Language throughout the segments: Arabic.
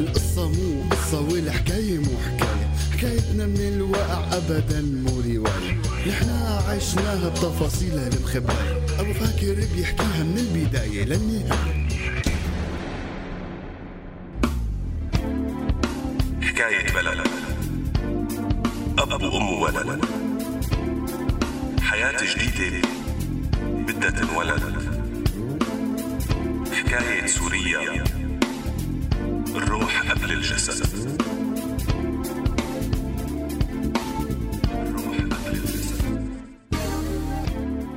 القصة مو قصة والحكاية مو حكاية. حكايتنا من الواقع أبدا مو رواية. نحنا عشناها بتفاصيلها المخبأة أبو فاكر بيحكيها من البداية للنهاية. حكاية بلد. أب وأم وولد. حياة جديدة. بدها تنولد حكاية سوريا الروح قبل الجسد. الروح قبل الجسد.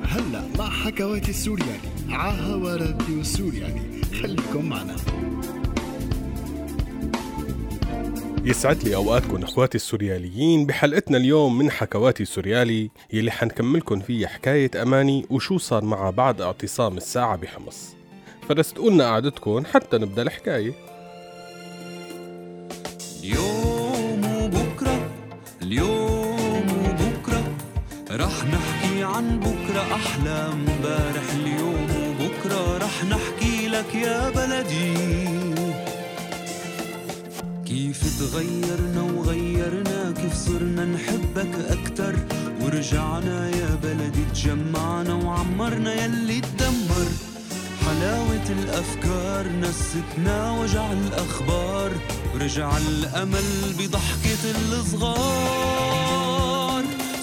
هلا مع حكواتي السورياني. عاها راديو السورياني خليكم معنا. يسعد لي أوقاتكم إخواتي السورياليين بحلقتنا اليوم من حكواتي سوريالي يلي حنكملكم فيها حكاية أماني وشو صار معها بعد اعتصام الساعة بحمص. فرستقولنا قعدتكم حتى نبدأ الحكاية. اليوم وبكرة اليوم وبكرة رح نحكي عن بكرة أحلى. امبارح اليوم وبكرة رح نحكي لك يا بلدي. كيف تغيرنا وغيرنا كيف صرنا نحبك أكتر؟ ورجعنا يا بلدي تجمعنا وعمرنا يلي تدمر. حلاوة الأفكار نستنا وجع الأخبار. ورجع الأمل بضحكة الصغار.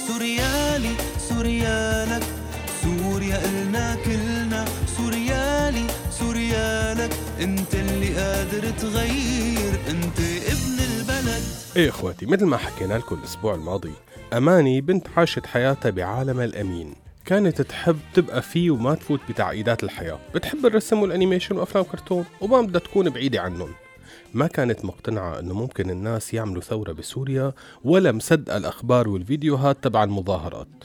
سوريالي سوريالك سوريا إلنا كلنا. سوريالي سوريالك أنت اللي قادر تغير أنت ابن البلد. إيه إخواتي مثل ما حكينا لكم الأسبوع الماضي أماني بنت عاشت حياتها بعالم الأمين. كانت تحب تبقى فيه وما تفوت بتعقيدات الحياة. بتحب الرسم والأنيميشن وأفلام كرتون وما بدها تكون بعيدة عنهم. ما كانت مقتنعة إنه ممكن الناس يعملوا ثورة بسوريا ولا مصدقة الأخبار والفيديوهات تبع المظاهرات.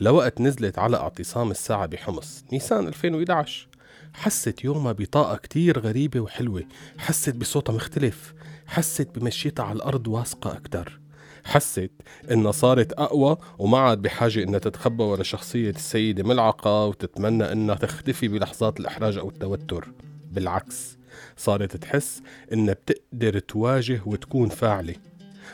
لوقت نزلت على اعتصام الساعة بحمص نيسان 2011 حست يومها بطاقة كتير غريبة وحلوة. حست بصوتها مختلف. حست بمشيتها على الأرض واثقة أكتر. حست إنها صارت أقوى وما عاد بحاجة إنها تتخبى ورا شخصية السيدة ملعقة وتتمنى إنها تختفي بلحظات الإحراج أو التوتر. بالعكس صارت تحس إنها بتقدر تواجه وتكون فاعلة.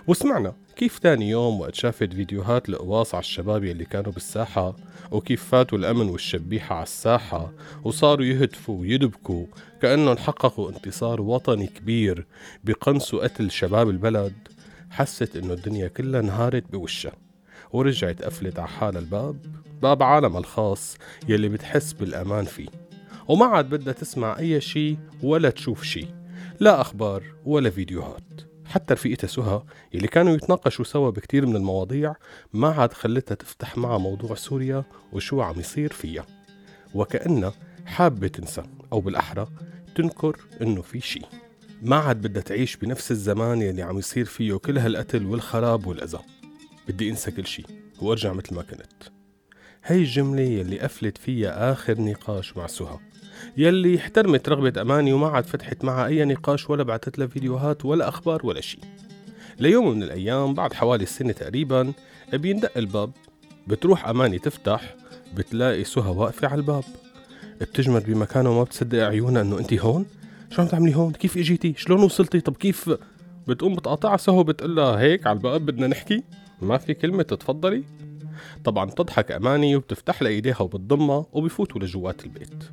وسمعنا كيف تاني يوم وقت شافت فيديوهات القواص على الشباب يلي كانوا بالساحة؟ وكيف فاتوا الأمن والشبيحة على الساحة وصاروا يهتفوا ويدبكوا كأنهم حققوا انتصار وطني كبير بقنصوا قتل شباب البلد. حست إنه الدنيا كلها انهارت بوشها ورجعت قفلت على حالها الباب باب عالمها الخاص يلي بتحس بالأمان فيه. وما عاد بدها تسمع أي شي ولا تشوف شي لا أخبار ولا فيديوهات. حتى رفيقتها سهى اللي كانوا يتناقشوا سوا بكتير من المواضيع ما عاد خلتها تفتح معها موضوع سوريا وشو عم يصير فيها. وكأنها حابة تنسى أو بالأحرى تنكر إنه في شي. ما عاد بدها تعيش بنفس الزمان يلي عم يصير فيه كل هالقتل والخراب والأذى. بدي أنسى كل شي وأرجع مثل ما كنت. هاي الجملة يلي قفلت فيها آخر نقاش مع سهى يلي احترمت رغبة أماني وما عاد فتحت معها أي نقاش ولا بعتت لها فيديوهات ولا أخبار ولا شي. ليوم من الأيام بعد حوالي السنة تقريبا بيندق الباب بتروح أماني تفتح بتلاقي سهى واقفة على الباب. بتجمد بمكانها وما بتصدق عيونها إنه انت هون؟ شو عم تعملي هون؟ كيف إجيتي؟ شلون وصلتي؟ طب كيف بتقوم بتقاطعها سهى بتقول لها هيك على الباب بدنا نحكي؟ ما في كلمة تتفضلي. طبعا بتضحك أماني وبتفتح لها إيديها وبتضمها وبفوتوا لجوات البيت.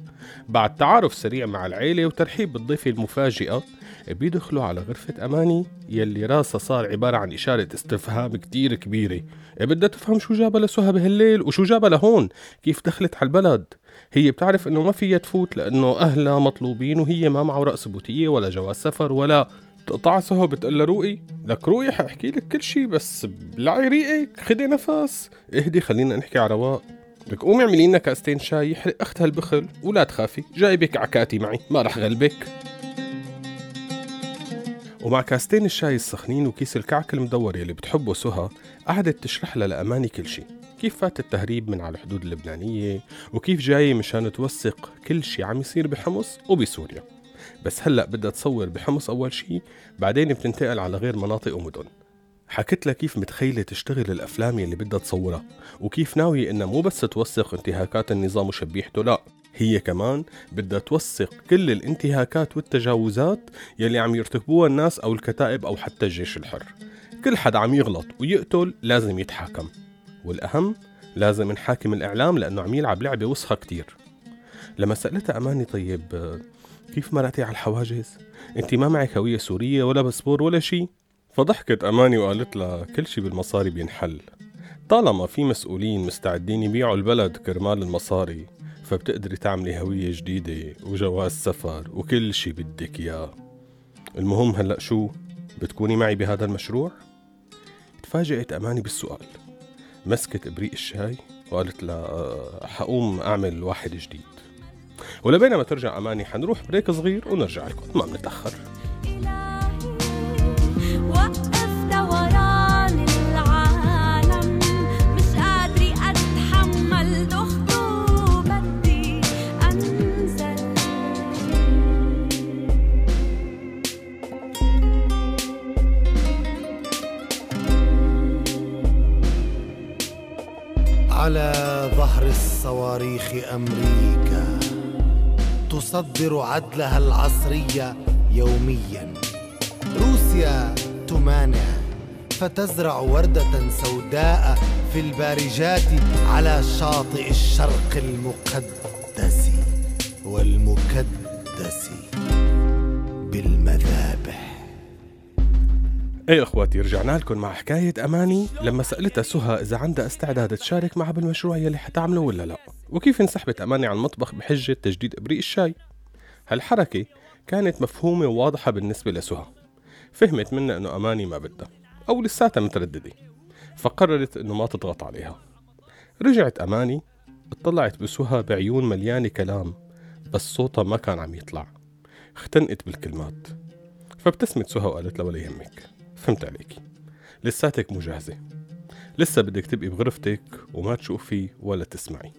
بعد تعارف سريع مع العيلة وترحيب بالضيفة المفاجئة بيدخلوا على غرفة أماني يلي راسها صار عبارة عن إشارة استفهام كتير كبيرة. بدها تفهم شو جابها لسهى بهالليل وشو جابها لهون كيف دخلت على البلد هي بتعرف إنه ما فيها تفوت لأنه أهلها مطلوبين وهي ما معه رأس بوتية ولا جواز سفر ولا تقطع سهى بتقول لها روقي لك روقي حأحكي لك كل شي بس بلعي ريقك خدي نفس. اهدي خلينا نحكي على رواق لك قومي اعملي لنا كاستين شاي يحرق أختها البخل ولا تخافي جايبك عكاتي معي ما رح غلبك. ومع كاستين الشاي السخنين وكيس الكعك المدور يلي بتحبه سهى قعدت تشرح لها لأماني كل شي. كيف فات التهريب من على الحدود اللبنانية؟ وكيف جاية مشان توثق كل شي عم يصير بحمص وبسوريا؟ بس هلأ بدها تصور بحمص أول شي بعدين بتنتقل على غير مناطق ومدن. حكت لها كيف متخيلة تشتغل الأفلام يلي بدها تصورها وكيف ناوية إنها مو بس توثق انتهاكات النظام وشبيحته لا هي كمان بدها توثق كل الانتهاكات والتجاوزات يلي عم يرتكبوها الناس أو الكتائب أو حتى الجيش الحر. كل حدا عم يغلط ويقتل لازم يتحاكم. والأهم لازم نحاكم الإعلام لأنه عم يلعب لعبة وسخة كتير. لما سألتها أماني طيب كيف مرقتي على الحواجز؟ انت ما معك هوية سورية ولا باسبور ولا شي؟ فضحكت أماني وقالت لها كل شي بالمصاري بينحل طالما في مسؤولين مستعدين يبيعوا البلد كرمال المصاري فبتقدري تعملي هوية جديدة وجواز سفر وكل شي بدك إياه المهم هلأ شو بتكوني معي بهذا المشروع؟ تفاجأت أماني بالسؤال مسكت إبريق الشاي وقالت لها أه، حقوم أعمل واحد جديد ولبينما ترجع أماني حنروح بريك صغير ونرجع لكم. ما أنزل على ظهر الصواريخ أمريكا. تصدر عدلها العصرية يوميا. روسيا تمانع فتزرع وردة سوداء في البارجات على شاطئ الشرق المقدس والمكدس بالمذابح إيه إخواتي رجعنا لكم مع حكاية أماني؟ لما سألتها سهى إذا عندها استعداد تشارك معها بالمشروع يلي حتعمله ولا لا. وكيف انسحبت أماني عن المطبخ بحجة تجديد إبريق الشاي؟ هالحركة كانت مفهومة وواضحة بالنسبة لسهى. فهمت منها إنه أماني ما بدها أو لساتها مترددة فقررت إنه ما تضغط عليها. رجعت أماني اطلعت بسهى بعيون مليانة كلام بس صوتها ما كان عم يطلع. اختنقت بالكلمات فابتسمت سهى وقالت لها ولا يهمك. فهمت عليكي لساتك مو جاهزة لسه بدك تبقي بغرفتك وما تشوفي ولا تسمعي.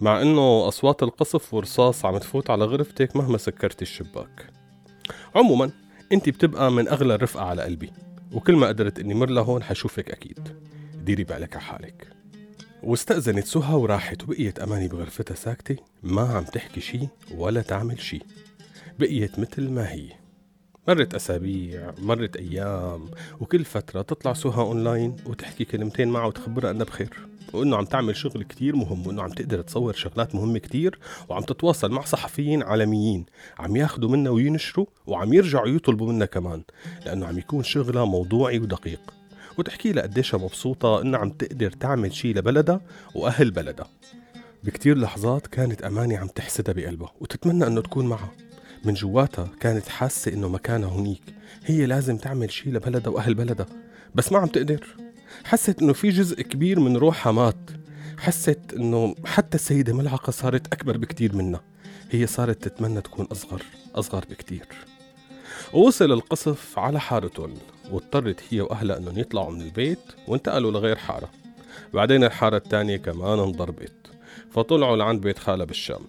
مع إنه أصوات القصف ورصاص عم تفوت على غرفتك مهما سكرتي الشباك. عموما أنت بتبقى من أغلى الرفقة على قلبي وكل ما قدرت إني مر لهون حشوفك أكيد. ديري بالك على حالك. واستأذنت سهى وراحت وبقيت أماني بغرفتها ساكتة ما عم تحكي شي ولا تعمل شي. بقيت مثل ما هي. مرت أسابيع مرت أيام وكل فترة تطلع سهى أونلاين وتحكي كلمتين معه وتخبرها أنها بخير وإنه عم تعمل شغل كتير مهم وإنه عم تقدر تصور شغلات مهمة كتير وعم تتواصل مع صحفيين عالميين عم ياخدوا منها وينشروا وعم يرجعوا يطلبوا منها كمان لأنه عم يكون شغلها موضوعي ودقيق. وتحكي لها قديشها مبسوطة إنها عم تقدر تعمل شي لبلدها وأهل بلدها. بكتير لحظات كانت أماني عم تحسدها بقلبها وتتمنى إنه تكون معها. من جواتها كانت حاسة إنه مكانها هنيك. هي لازم تعمل شي لبلدها وأهل بلدها. بس ما عم تقدر. حست إنه في جزء كبير من روحها مات. حست إنه حتى السيدة ملعقة صارت أكبر بكتير منها. هي صارت تتمنى تكون أصغر أصغر بكتير. ووصل القصف على حارتهم واضطرت هي وأهلها أنهم يطلعوا من البيت وانتقلوا لغير حارة. بعدين الحارة التانية كمان انضربت. فطلعوا لعند بيت خالها بالشام.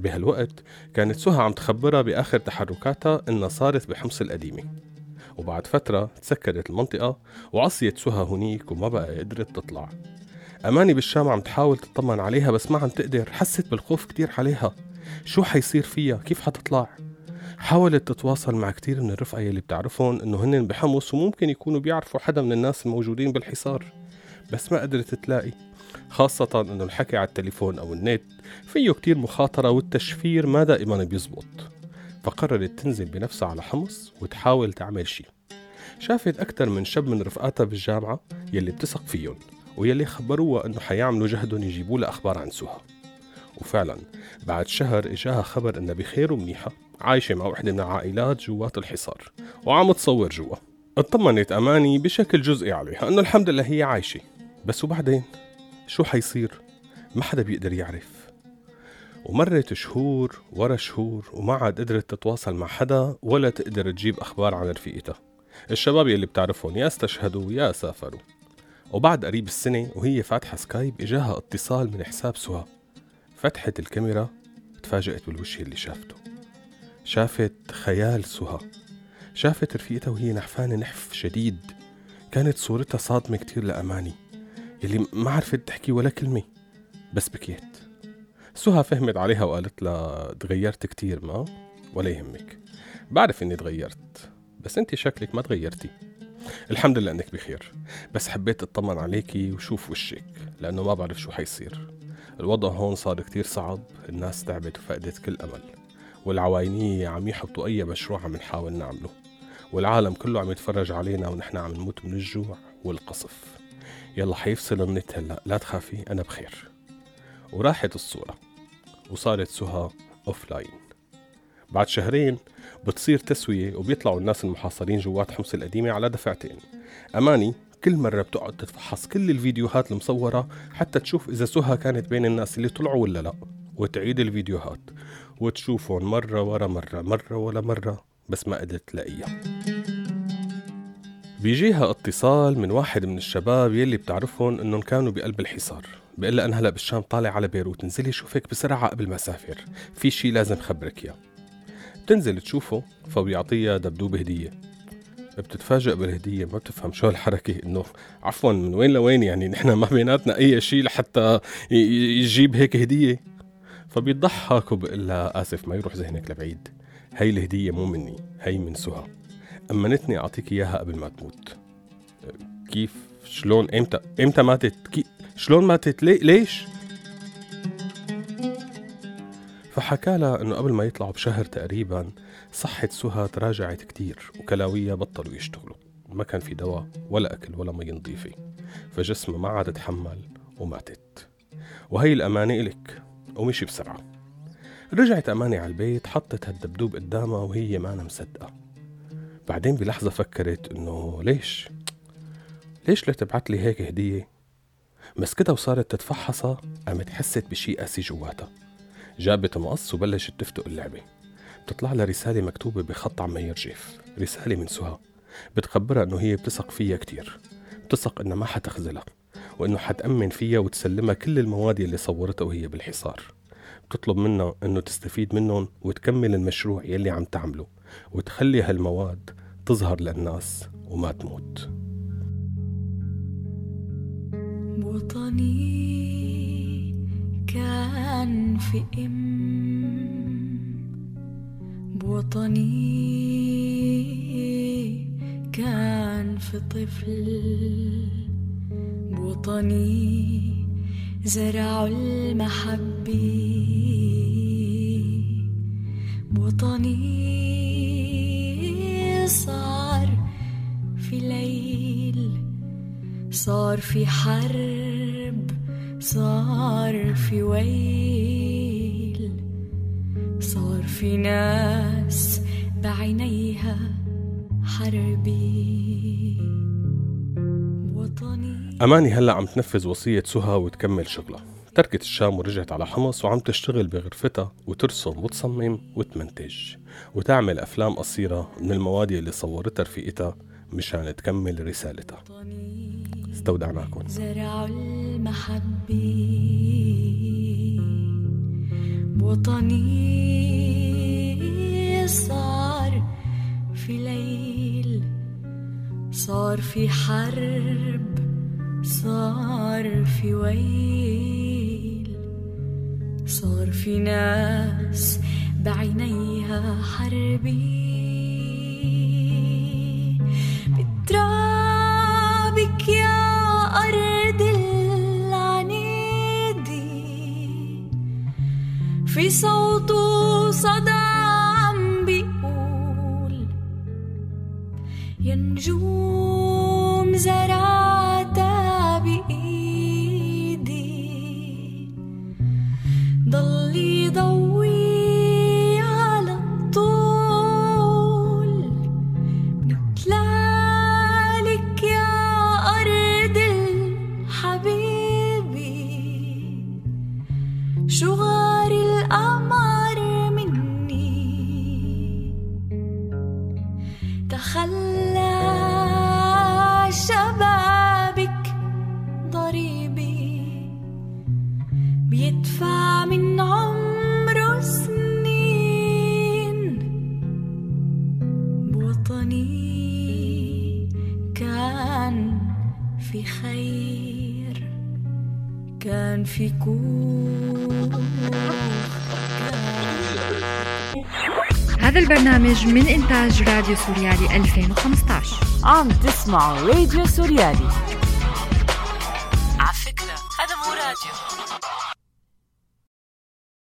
بهالوقت كانت سهى عم تخبرها بآخر تحركاتها إنها صارت بحمص القديمة. وبعد فترة تسكرت المنطقة وعصيت سهى هنيك وما بقى قدرت تطلع. أماني بالشام عم تحاول تطمن عليها بس ما عم تقدر حست بالخوف كتير عليها. شو حيصير فيها؟ كيف حتطلع؟ حاولت تتواصل مع كتير من الرفقة يلي بتعرفهم إنه هن بحمص وممكن يكونوا بيعرفوا حدا من الناس الموجودين بالحصار. بس ما قدرت تلاقي. خاصة إنه الحكي على التليفون أو النت فيه كتير مخاطرة والتشفير ما دائما بيزبط. فقررت تنزل بنفسها على حمص وتحاول تعمل شي شافت أكثر من شاب من رفقاتها بالجامعة يلي بتثق فيهم ويلي خبروها إنه حيعملوا جهدهم يجيبوا لها أخبار عن سهى وفعلا بعد شهر إجاها خبر إنها بخير ومنيحة عايشة مع وحدة من العائلات جوات الحصار وعم تصور جوا. اطمنت أماني بشكل جزئي عليها أنه الحمد لله هي عايشة. بس وبعدين؟ شو حيصير؟ ما حدا بيقدر يعرف. ومرت شهور ورا شهور وما عاد قدرت تتواصل مع حدا ولا تقدر تجيب أخبار عن رفيقتها. الشباب يلي بتعرفهم يا استشهدوا يا سافروا. وبعد قريب السنة وهي فاتحة سكايب إجاها اتصال من حساب سهى فتحت الكاميرا تفاجأت بالوجه اللي شافته. شافت خيال سهى شافت رفيقتها وهي نحفانة نحف شديد. كانت صورتها صادمة كتير لأماني. يلي ما عرفت تحكي ولا كلمة. بس بكيت. سهى فهمت عليها وقالت لها تغيرت كتير ما ولا يهمك. بعرف إني تغيرت بس انت شكلك ما تغيرتي. الحمد لله إنك بخير. بس حبيت أطمن عليكي وشوف وشك لأنه ما بعرف شو حيصير. الوضع هون صار كتير صعب الناس تعبت وفقدت كل أمل. والعواينية عم يحبطوا أي مشروع عم نحاول نعمله. والعالم كله عم يتفرج علينا ونحن عم نموت من الجوع والقصف. يلا حيفصل النت هلا لا تخافي أنا بخير. وراحت الصورة وصارت سهى offline بعد شهرين بتصير تسوية وبيطلعوا الناس المحاصرين جوات حمص القديمة على دفعتين. أماني كل مرة بتقعد تتفحص كل الفيديوهات المصورة حتى تشوف إذا سهى كانت بين الناس اللي طلعوا ولا لا وتعيد الفيديوهات وتشوفهم مرة ورا مرة مرة ولا مرة بس ما قدرت تلاقيها بيجيها اتصال من واحد من الشباب يلي بتعرفهم إنهم كانوا بقلب الحصار. لها أنا هلا بالشام طالع على بيروت انزلي شوفك بسرعة قبل ما اسافر في شي لازم خبرك إياه. بتنزل تشوفه فبيعطيها دبدوب هدية. بتتفاجئ بالهدية ما بتفهم شو هالحركة إنه عفوا من وين لوين يعني؟ نحن ما بيناتنا أي شيء لحتى يجيب هيك هدية. فبيضحك وبقول لها آسف ما يروح ذهنك لبعيد. هي الهدية مو مني هي من سهى أمنتني أعطيك إياها قبل ما تموت. كيف؟ شلون؟ إمتى؟ إمتى ماتت كي شلون ماتت لي ليش؟ فحكى لها إنه قبل ما يطلعوا بشهر تقريبا صحة سهى تراجعت كتير وكلاوية بطلوا يشتغلوا. ما كان في دواء ولا أكل ولا مي نظيفة. فجسمها ما عاد تحمل وماتت. وهي الأمانة إلك. ومشي بسرعة. رجعت أماني على البيت حطت هالدبدوب قدامها وهي ما مصدقة بعدين بلحظة فكرت إنه ليش؟ ليش لا تبعت لي هيك هدية؟ مسكتها وصارت تتفحصها قامت حست بشي قاسي جواتها. جابت مقص وبلشت تفتق اللعبة. بتطلع لها رسالة مكتوبة بخط عم يرجف رسالة من سهى بتخبرها إنه هي بتثق فيها كتير. بتثق إنها ما حتخذلها وإنه حتأمن فيها وتسلمها كل المواد اللي صورتها وهي بالحصار. بتطلب منها إنه تستفيد منهم وتكمل المشروع يلي عم تعمله وتخلي هالمواد تظهر للناس وما تموت. وطني كان في إم. بوطني كان في طفل. بوطني زرعوا المحبة بوطني صار في ليل صار في حرب صار في ويل صار في ناس بعينيها حربي وطني. أماني هلأ عم تنفذ وصية سهى وتكمل شغلها. تركت الشام ورجعت على حمص وعم تشتغل بغرفتها وترسم وتصمم وتمنتج وتعمل أفلام قصيرة من المواد اللي صورتها رفيقتها مشان تكمل رسالتها. استودعناكم. زرعوا المحبة وطني صار في ليل صار في حرب صار في ويل. صار في ناس بعينيها حربي. بترابك يا أرض العنيدي في صوته صدى في خير كان في كوخ. هذا البرنامج من إنتاج راديو سوريالي 2015 عم تسمعوا راديو سوريالي.